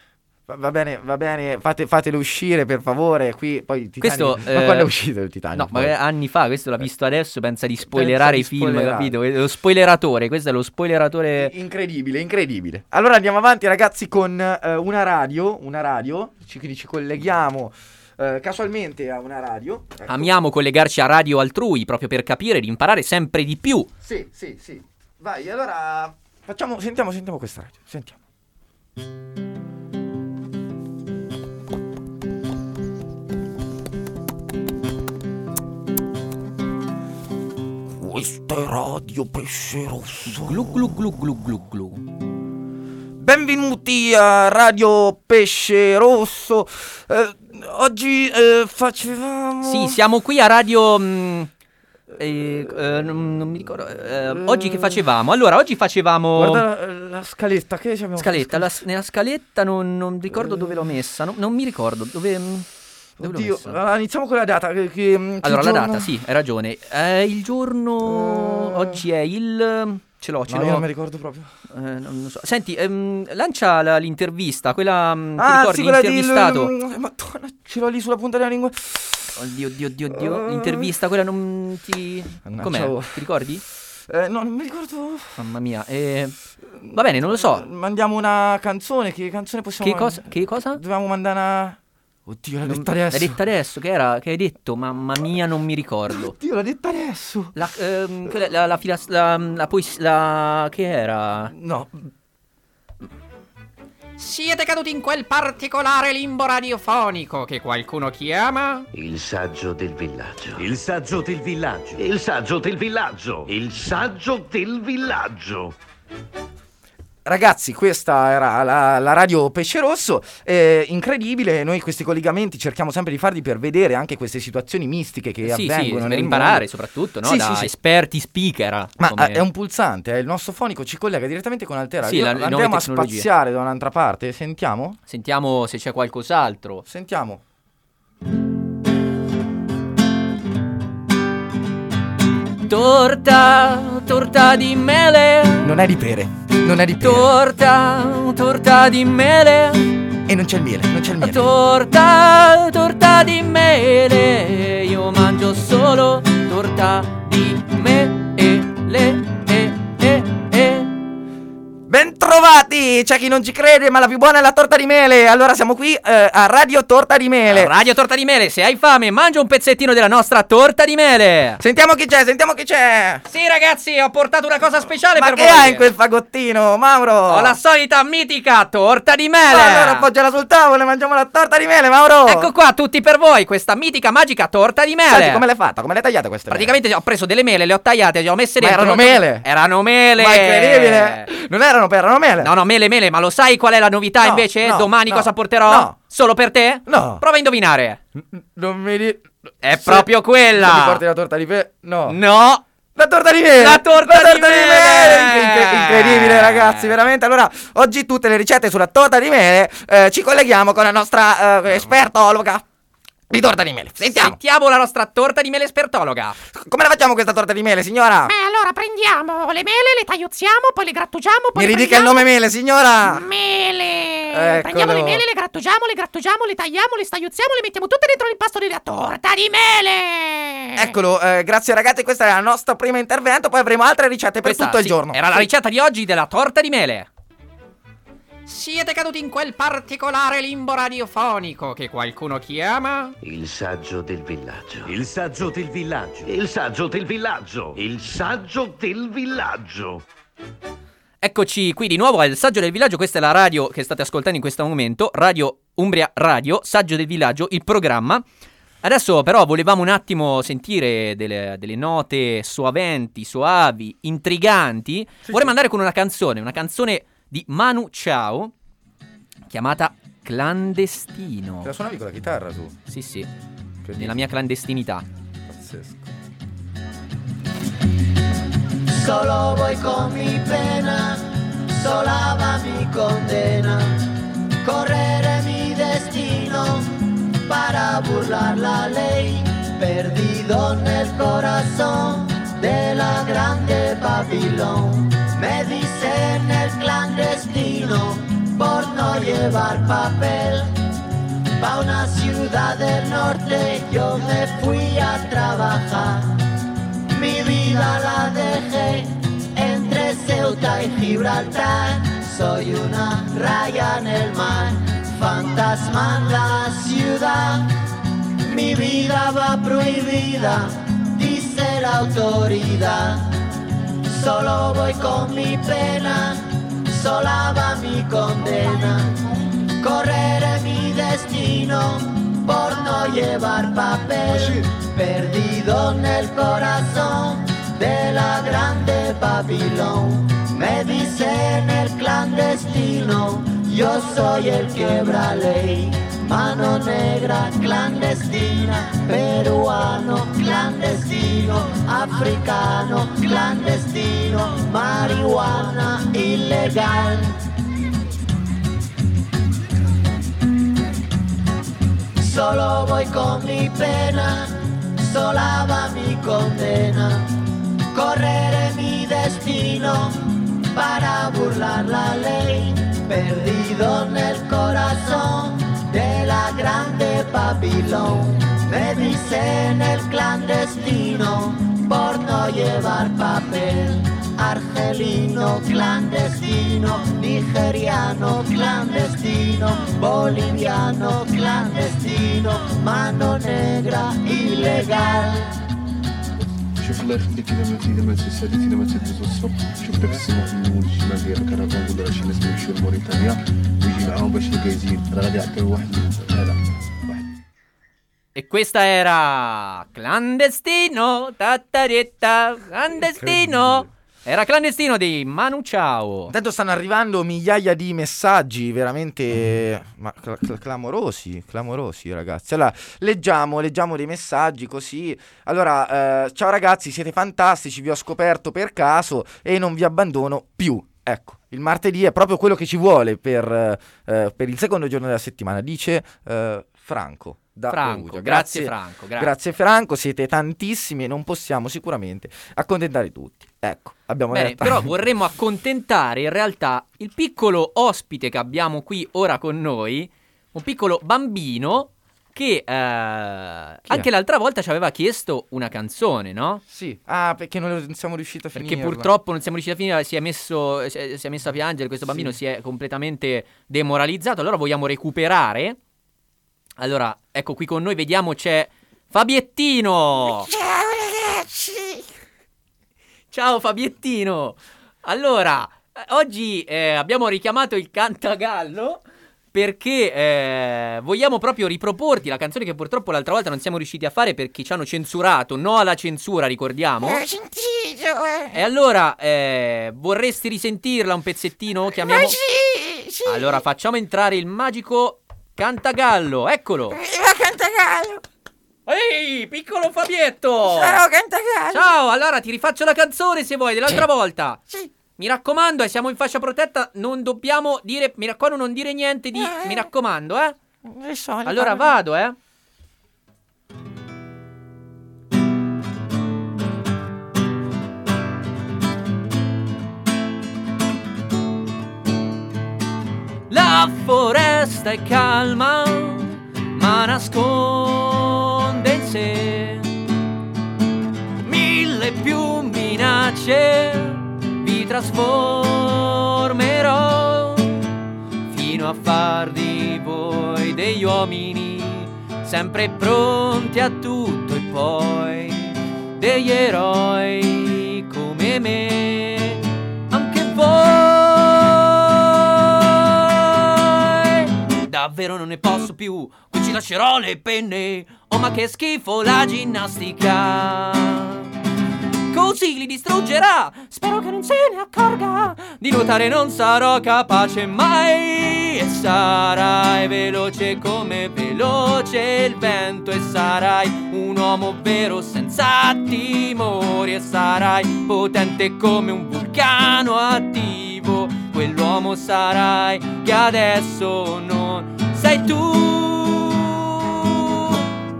Va, bene, va bene, fate, fatelo uscire per favore. Qui poi Titanic. Questo, Ma eh, quando è uscito il Titanic? No, poi? magari anni fa, questo l'ha visto adesso, pensa di spoilerare Pensa i di film, spoilerare. capito? Lo spoileratore, questo è lo spoileratore... Incredibile, incredibile. Allora andiamo avanti, ragazzi, con eh, una radio. Una radio. Ci, quindi ci colleghiamo eh, casualmente a una radio. Ecco. Amiamo collegarci a radio altrui proprio per capire ed imparare sempre di più. Sì, sì, sì. Vai, allora facciamo, sentiamo, sentiamo questa radio. Sentiamo. Questa è Radio Pesce Rosso. Glu glu glu glu glu glu. Benvenuti a Radio Pesce Rosso. Eh, oggi eh, facevamo. Sì, siamo qui a radio... mm, eh, eh, non, non mi ricordo... eh, oggi che facevamo? Allora, oggi facevamo... Guarda la, la scaletta, che abbiamo Scaletta, la- nella scaletta non, non ricordo dove l'ho messa, no- non mi ricordo dove... mm, dove l'ho Oddio, allora, iniziamo con la data. Che, che- che Allora, la giorno- data, sì, hai ragione. Eh, il giorno... Oggi è il... Ce l'ho, ce No, l'ho. io non mi ricordo proprio. Eh, non lo so. Senti, ehm, lancia la- l'intervista, quella... mm, ti Ah, ricordi sì, quella di. l'intervistato? Madonna, ce l'ho lì sulla punta della lingua. Oddio, oddio, oddio, oddio. L'intervista, quella non ti... Mannaggia, Com'è? oh. Ti ricordi? Eh, no, non mi ricordo. Mamma mia. eh, Va bene, non lo so. Mandiamo una canzone. Che canzone possiamo Che cosa? Che cosa? Dobbiamo mandare una. Oddio, l'ha Non- detta adesso. L'hai detta adesso? Che era? Che hai detto? Mamma mia, non mi ricordo. Oddio, l'ha detta adesso. La, ehm, la, la, fila- la, la la- Che era? No. Siete caduti in quel particolare limbo radiofonico che qualcuno chiama? Il saggio del villaggio. Il saggio del villaggio. Il saggio del villaggio. Il saggio del villaggio. Ragazzi, questa era la, la radio Pesce Rosso. eh, incredibile. Noi questi collegamenti cerchiamo sempre di farli per vedere anche queste situazioni mistiche che Sì, sì, avvengono per nel imparare mondo. soprattutto, no? Sì, da sì, sì. esperti speaker. Ma come- eh, è un pulsante, eh, il nostro fonico ci collega direttamente con Altera. Sì, la- andiamo a spaziare da un'altra parte, sentiamo? Sentiamo se c'è qualcos'altro. Sentiamo. Torta, torta di mele. Non è di pere, non è di pere. Torta, torta di mele. E non c'è il miele, non c'è il miele. Torta, torta di mele. Io mangio solo torta di mele. Bentrovati! C'è chi non ci crede, ma la più buona è la torta di mele. Allora siamo qui eh, a Radio Torta di Mele. Radio Torta di Mele, se hai fame, mangia un pezzettino della nostra torta di mele. Sentiamo chi c'è, sentiamo chi c'è. Sì, ragazzi, ho portato una cosa speciale Ma per che voi. hai in quel fagottino, Mauro? Ho la solita mitica torta di mele. Allora appoggiala sul tavolo e mangiamo la torta di mele, Mauro. Ecco qua, tutti per voi, questa mitica magica torta di mele. Senti, come l'hai fatta? Come l'hai tagliata queste mele? Praticamente ho preso delle mele, le ho tagliate, le ho messe Ma dentro. erano mele? Erano mele. Ma incredibile. Non erano per, erano mele. No, no, mele, mele, ma lo sai qual è la novità No, invece? no, Domani no, cosa porterò? no. Solo per te? No. Prova a indovinare. Non mi di... È Se- proprio quella. mi porti la torta di mele? No. No. La torta di mele! La torta di mele! mele! Incre- incredibile, ragazzi, veramente. Allora, oggi tutte le ricette sulla torta di mele eh, ci colleghiamo con la nostra eh, espertologa di torta di mele. Sentiamo. Sentiamo la nostra torta di mele espertologa. Come la facciamo questa torta di mele, signora? Beh, allora prendiamo le mele, le tagliuzziamo, poi le grattugiamo, poi Mi ridica il prendiamo- nome mele, signora! Mele! Eccolo. Prendiamo le mele, le grattugiamo, le grattugiamo, le tagliamo, le stagliuzziamo, le mettiamo tutte dentro l'impasto della torta di mele! Eccolo, eh, grazie ragazzi, questo è il nostro primo intervento, poi avremo altre ricette per Questa, tutto il sì, giorno. Era la ricetta di oggi della torta di mele. Siete caduti in quel particolare limbo radiofonico che qualcuno chiama... Il saggio del villaggio. Il saggio del villaggio. Il saggio del villaggio. Il saggio del villaggio. Eccoci qui di nuovo al Saggio del Villaggio, questa è la radio che state ascoltando in questo momento, Radio Umbria Radio, Saggio del Villaggio, il programma. Adesso però volevamo un attimo sentire delle, delle note soaventi, soavi, intriganti. Vorremmo andare con una canzone, una canzone di Manu Chao chiamata Clandestino. Te la suonavi con la chitarra tu? Sì, sì, nella mia clandestinità. Pazzesco. Solo voy con mi pena, sola va mi condena. Correré mi destino para burlar la ley, perdido en el corazón de la grande Babilón. Me dicen el clandestino por no llevar papel. Pa' una ciudad del norte yo me fui a trabajar. Mi vida la dejé entre Ceuta y Gibraltar. Soy una raya en el mar, fantasma en la ciudad. Mi vida va prohibida, la autoridad. Solo voy con mi pena, sola va mi condena. Correré mi destino por no llevar papel, perdido en el corazón de la grande Babilón. Me dicen el clandestino, yo soy el quebra ley. Mano negra clandestina, peruano clandestino, africano clandestino, marihuana ilegal. Solo voy con mi pena, sola va mi condena. Correré mi destino para burlar la ley, perdido en el corazón de la grande Babilón. Me dicen el clandestino por no llevar papel. Argelino clandestino, nigeriano clandestino, boliviano clandestino, mano negra ilegal. شوف الله يخليك اذا ما اذا ما تسالي اذا ما تدوز الصبح شوف داك السيمون في المول الشمال ديال الكرفان ولا شي ناس يمشيو لموريتانيا ويجي معاهم باش الكايزين راه غادي يعطيو واحد هذا E questa era Clandestino, tataretta, clandestino. Era clandestino di Manu Chao. Intanto stanno arrivando migliaia di messaggi veramente ma cl- cl- clamorosi, clamorosi ragazzi. Allora, leggiamo, leggiamo dei messaggi così. Allora, eh, ciao ragazzi, siete fantastici, vi ho scoperto per caso e non vi abbandono più. Ecco, il martedì è proprio quello che ci vuole per, eh, per il secondo giorno della settimana, dice eh, Franco. Da Franco, Perugia. grazie Franco, grazie. Grazie Franco, siete tantissimi e non possiamo sicuramente accontentare tutti. Ecco, abbiamo Bene, detto. però vorremmo accontentare in realtà il piccolo ospite che abbiamo qui ora con noi, un piccolo bambino che eh, anche l'altra volta ci aveva chiesto una canzone, no? Sì. Ah, perché non siamo riusciti a finire. Perché purtroppo non siamo riusciti a finire, si è messo, si è, si è messo a piangere, questo bambino si è completamente demoralizzato, allora vogliamo recuperare. Allora, ecco qui con noi, vediamo c'è Fabiettino! Ciao ragazzi! Ciao Fabiettino! Allora, eh, oggi eh, abbiamo richiamato il cantagallo perché eh, vogliamo proprio riproporti la canzone che purtroppo l'altra volta non siamo riusciti a fare perché ci hanno censurato. No alla censura, ricordiamo. Ho sentito, eh. E allora, eh, vorresti risentirla un pezzettino? Chiamiamo... Ma sì, sì. Allora, facciamo entrare il magico cantagallo, eccolo. Viva Cantagallo! Ehi, piccolo Fabietto! Ciao Cantagallo! Ciao, allora ti rifaccio la canzone se vuoi, dell'altra volta. Sì. Mi raccomando, eh, siamo in fascia protetta, non dobbiamo dire, mi raccomando, non dire niente di, mi raccomando, eh. Solite Allora vado, eh. La foresta è calma, ma nasconde in sé mille più minacce. Vi trasformerò fino a far di voi degli uomini sempre pronti a tutto e poi degli eroi come me. Davvero non ne posso più. Qui ci lascerò le penne. Oh, ma che schifo la ginnastica. Così li distruggerà. Spero che non se ne accorga. Di nuotare non sarò capace mai. E sarai veloce come veloce il vento. E sarai un uomo vero senza timori. E sarai potente come un vulcano attivo. Quell'uomo sarai che adesso non sei tu.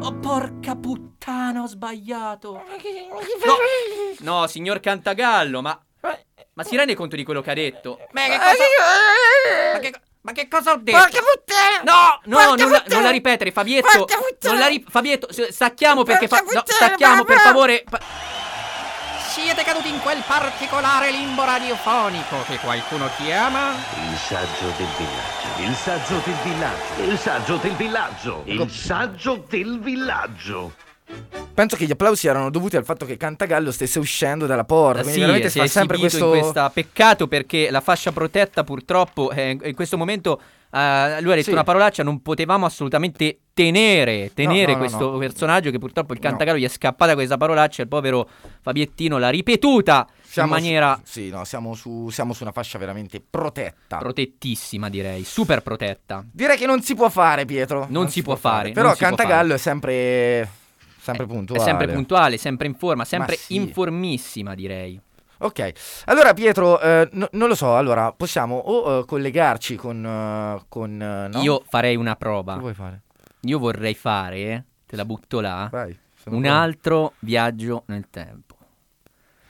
Oh, porca puttana, ho sbagliato. No, no, signor Cantagallo, ma. Ma si rende conto di quello che ha detto? Ma che cosa. Ma che, ma che cosa ho detto? Porca puttana! No, no, non la, non la ripetere, Fabietto. Non la ri- Fabietto, stacchiamo perché. Fa- no, stacchiamo per favore. Pa- Siete caduti in quel particolare limbo radiofonico che qualcuno chiama Il saggio del villaggio. Il saggio del villaggio. Il saggio del villaggio. Il saggio del villaggio. Penso che gli applausi erano dovuti al fatto che Cantagallo stesse uscendo dalla porta. Quindi Sì, veramente si si è fa sempre questo. questa peccato perché la fascia protetta purtroppo eh, in questo momento eh, lui ha detto Sì. una parolaccia non potevamo assolutamente tenere, tenere no, no, questo no. personaggio che purtroppo il. Cantagallo gli è scappata questa parolaccia il povero Fabiettino l'ha ripetuta Siamo in maniera su, sì, no, siamo su, siamo su una fascia veramente protetta. protettissima direi, super protetta. Direi che non si può fare, Pietro. Non si può fare, Però non si può Cantagallo è sempre. Sempre puntuale. È sempre puntuale, sempre in forma, sempre sì. informissima direi. Ok, allora Pietro, eh, no- non lo so, allora possiamo o eh, collegarci con... eh, con eh, no? Io farei una prova. Che vuoi fare? Io vorrei fare, te la butto là, Vai, un pronto. altro viaggio nel tempo.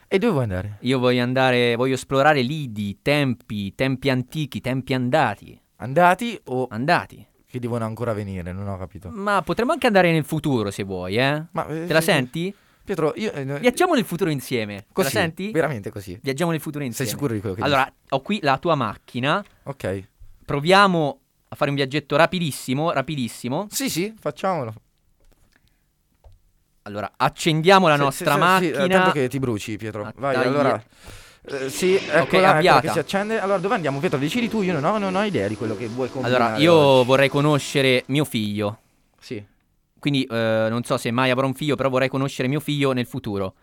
E dove vuoi andare? Io voglio andare, voglio esplorare lidi, tempi, tempi antichi, tempi andati. Andati o Andati. Che devono ancora venire? Non ho capito. Ma potremmo anche andare nel futuro se vuoi, eh? Ma, eh, Te la senti? Pietro, io... eh, Viaggiamo nel futuro insieme. Così, Te la senti? veramente così. Viaggiamo nel futuro insieme. sicuro di quello che Allora, ho qui la tua macchina. Ok. Proviamo a fare un viaggetto rapidissimo, rapidissimo. Sì, sì, facciamolo. Allora, accendiamo la Sì, nostra sì, sì, macchina. Sì, tanto che ti bruci, Pietro. Ah, Vai, allora... eh, sì, eccola, Ok, eccola avviata. che si accende. Allora, dove andiamo, Pietro? Decidi tu, io non ho, non ho idea di quello che vuoi combinare. Allora, io vorrei conoscere mio figlio. Sì. Quindi eh, non so se mai avrò un figlio, però vorrei conoscere mio figlio nel futuro.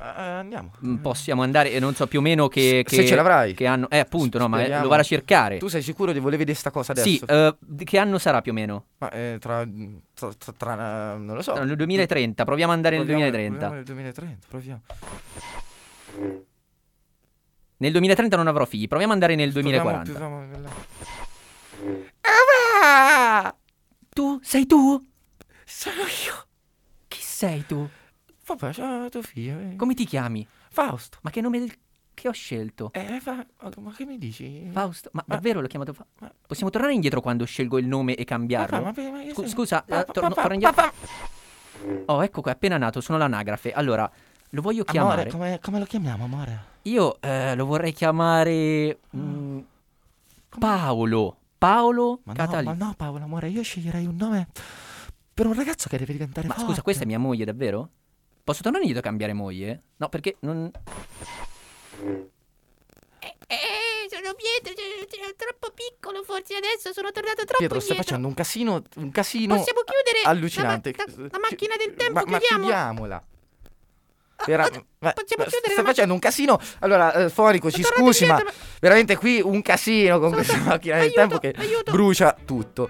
Eh, andiamo. Mm, Possiamo andare, non so più o meno che, Se che- ce l'avrai. Che anno, eh, appunto, no, ma eh, Speriamo. lo vado a cercare. Tu sei sicuro di voler vedere sta cosa adesso? Sì, eh, che anno sarà più o meno? Ma eh, tra, tra, tra- tra- non lo so. Nel 2030, proviamo ad andare nel Proviamo- 2030. proviamo nel 2030, proviamo. Nel 2030 non avrò figli, proviamo ad andare nel 2040. Proviamo- proviamo- Ah, Tu? Sei tu? Sono io. Chi sei tu? Vabbè, ciao tuo figlio. eh. Come ti chiami? Fausto. Ma che nome del che ho scelto? Eh, fa- ma che mi dici? Fausto, ma davvero l'ho chiamato Fa- Possiamo tornare indietro quando scelgo il nome e cambiarlo? Ma fa- ma- ma scusa, pa- eh, pa- torno, indietro. Oh, ecco qua, è appena nato, sono l'anagrafe. Allora, lo voglio chiamare. Amore, come, come lo chiamiamo, amore? Io eh, lo vorrei chiamare mm, Paolo. Paolo Ma no, ma no, Paolo, amore, io sceglierei un nome per un ragazzo che deve diventare Ma forte. scusa, questa è mia moglie, davvero? Posso tornare indietro a cambiare moglie? No, perché non. Eh, sono Pietro, sono- troppo piccolo, forse adesso sono tornato troppo Pietro, stai indietro. facendo un casino, un casino Possiamo chiudere la allucinante. ma- la- la macchina del tempo, ma, ma chiudiamo? chiudiamola. Vera- ma- ma la- facendo un casino. Allora, eh, Fonico, ci scusi, ma veramente qui un casino con questa macchina del tempo che brucia tutto.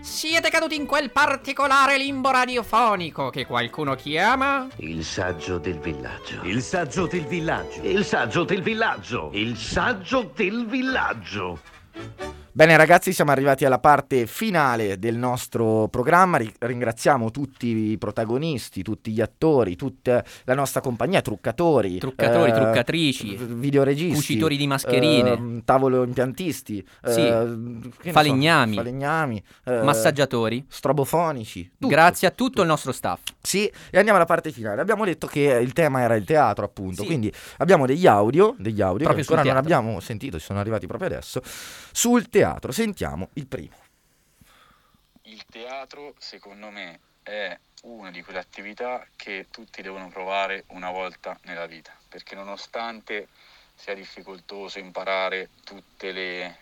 Siete caduti in quel particolare limbo radiofonico che qualcuno chiama? Il saggio del villaggio. Il saggio del villaggio. Il saggio del villaggio. Il saggio del villaggio. Bene ragazzi, siamo arrivati alla parte finale del nostro programma. Ri- ringraziamo tutti i protagonisti, tutti gli attori, tutta la nostra compagnia, truccatori, Truccatori, eh, truccatrici, videoregisti, cucitori di mascherine. ehm, tavolo impiantisti, Sì, eh, ne so, falegnami, falegnami eh, massaggiatori. strobofonici. tutto. Grazie a tutto il nostro staff. Sì, e andiamo alla parte finale. Abbiamo detto che il tema era il teatro, appunto. Sì. Quindi abbiamo degli audio, degli audio Proprio che ancora non abbiamo sentito, ci sono arrivati proprio adesso. Sul teatro, sentiamo il primo. Il teatro, secondo me, è una di quelle attività che tutti devono provare una volta nella vita, perché nonostante sia difficoltoso imparare tutte le,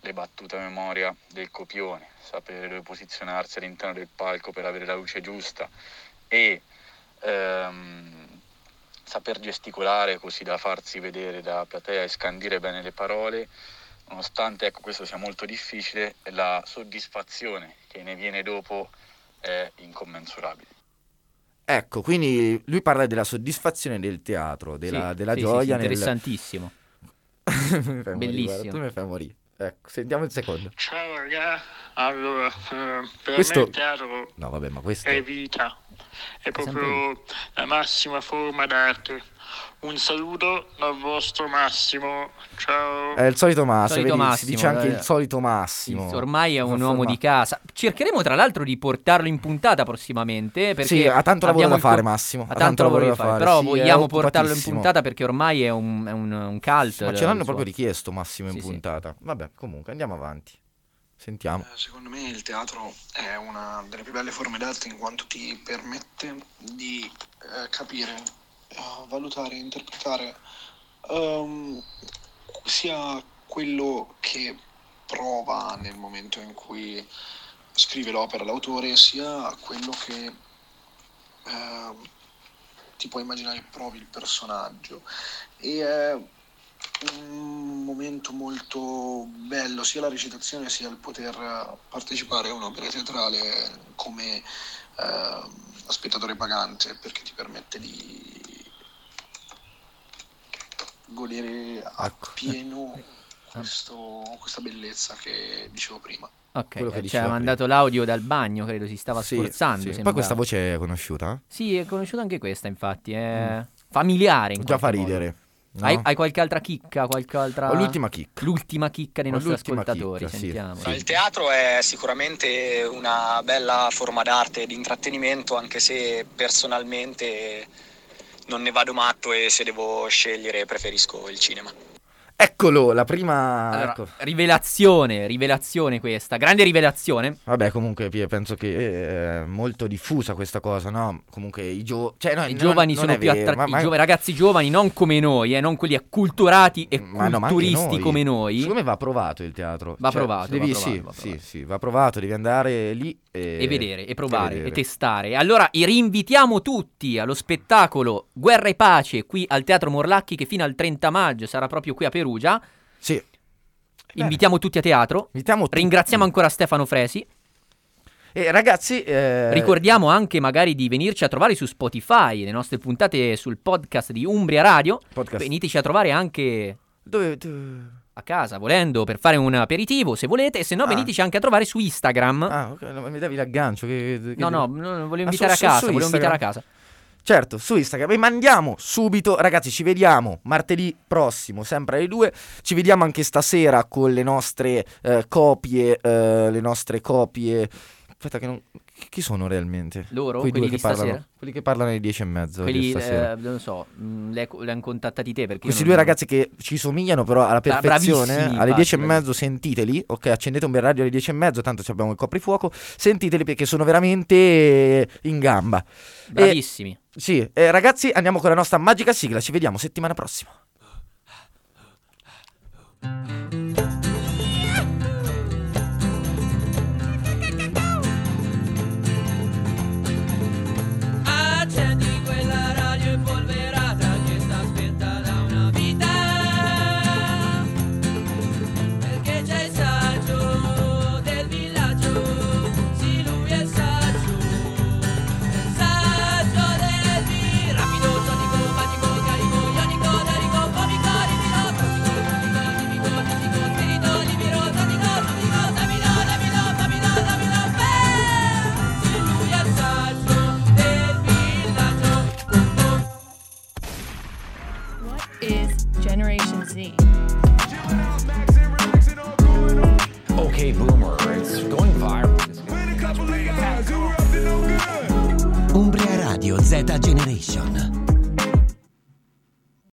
le battute a memoria del copione, sapere dove posizionarsi all'interno del palco per avere la luce giusta e ehm, saper gesticolare così da farsi vedere da platea e scandire bene le parole, nonostante ecco, questo sia molto difficile, la soddisfazione che ne viene dopo è incommensurabile. Ecco, quindi lui parla della soddisfazione del teatro, della, Sì, della sì, gioia. sì, nel- interessantissimo. Mi fai morire, Bellissimo. guarda, tu mi fai morire. Ecco, sentiamo il secondo. Ciao raga, allora, eh, per Questo- me il teatro No, vabbè, ma questo... è vita, è proprio la massima forma d'arte. Un saluto dal vostro Massimo, ciao. È il solito Massimo, Solito vedi, si Massimo, dice anche eh. il solito Massimo. Il- Ormai è un uomo di casa. Cercheremo tra l'altro di portarlo in puntata prossimamente. Perché Sì, ha tanto lavoro da fare, Massimo, Ha tanto lavoro da fare. Però sì, vogliamo portarlo in puntata perché ormai è un, è un, un cult. Ma il ce l'hanno proprio richiesto Massimo in Sì, sì. puntata. Vabbè, comunque andiamo avanti. Sentiamo. Secondo me il teatro è una delle più belle forme d'arte in quanto ti permette di eh, capire, eh, valutare, interpretare ehm, sia quello che prova nel momento in cui scrive l'opera l'autore, sia quello che ehm, ti puoi immaginare provi il personaggio. E è un momento molto bello, sia la recitazione sia il poter partecipare a un'opera teatrale come eh, spettatore pagante, perché ti permette di godere appieno questo- questa bellezza che dicevo prima. Ok, che ci ha mandato l'audio dal bagno, credo si stava Sì, sforzando. sì. Poi questa voce è conosciuta? Sì, è conosciuta anche questa, infatti. È familiare. In Mm. Già fa ridere. no? Hai, hai qualche altra chicca? Qualche altra... L'ultima chicca. L'ultima chicca dei nostri ascoltatori. chicca, sì. Sentiamo. Il teatro è sicuramente una bella forma d'arte e di intrattenimento, anche se personalmente non ne vado matto e se devo scegliere preferisco il cinema. Eccolo, la prima... Allora, ecco. rivelazione, rivelazione questa, grande rivelazione. Vabbè, comunque penso che è molto diffusa questa cosa, no? Comunque i, gio- cioè, no, I non- giovani non sono più attratti, ma- ma- i giova- ragazzi giovani non come noi, eh, non quelli acculturati e Ma no, culturisti noi. come noi. Secondo me va provato il teatro. Va Cioè, provato, devi- va provato, sì, va sì, sì, va provato, devi andare lì e, e vedere, e provare, e, vedere. testare. Allora, rinvitiamo tutti allo spettacolo Guerra e Pace qui al Teatro Morlacchi che fino al 30 maggio sarà proprio qui a Perugia. Sì. Invitiamo tutti a teatro. Ringraziamo ancora Stefano Fresi. E ragazzi, eh, Ricordiamo anche magari di venirci a trovare su Spotify, le nostre puntate sul podcast di Umbria Radio. Podcast. Veniteci a trovare anche dove, a casa, volendo, per fare un aperitivo, se volete. Se no, Ah. veniteci anche a trovare su Instagram. Ah, ok, no, mi davi l'aggancio. Che, che- No, no, no, volevo Ah, invitare su- a casa, volevo invitare a casa. Certo, su Instagram. E mandiamo subito, ragazzi, ci vediamo martedì prossimo, sempre alle 2. Ci vediamo anche stasera con le nostre eh, copie, eh, le nostre copie. Aspetta che non... Chi sono realmente? Loro? Quei Quelli che parlano, stasera? quelli che parlano alle 10 e mezzo Quelli, eh, non lo so, mh, le, le hanno contattati te perché Questi due non- ragazzi che ci somigliano però alla perfezione, bravissimi, alle infatti, 10 e mezzo sentiteli, ok, accendete un bel radio alle 10 e mezzo, tanto ci abbiamo il coprifuoco, sentiteli perché sono veramente in gamba. E- Bravissimi. sì, eh, ragazzi andiamo con la nostra magica sigla, ci vediamo settimana prossima. Z? Okay, boomer, it's going viral. Umbria Radio Z Generation.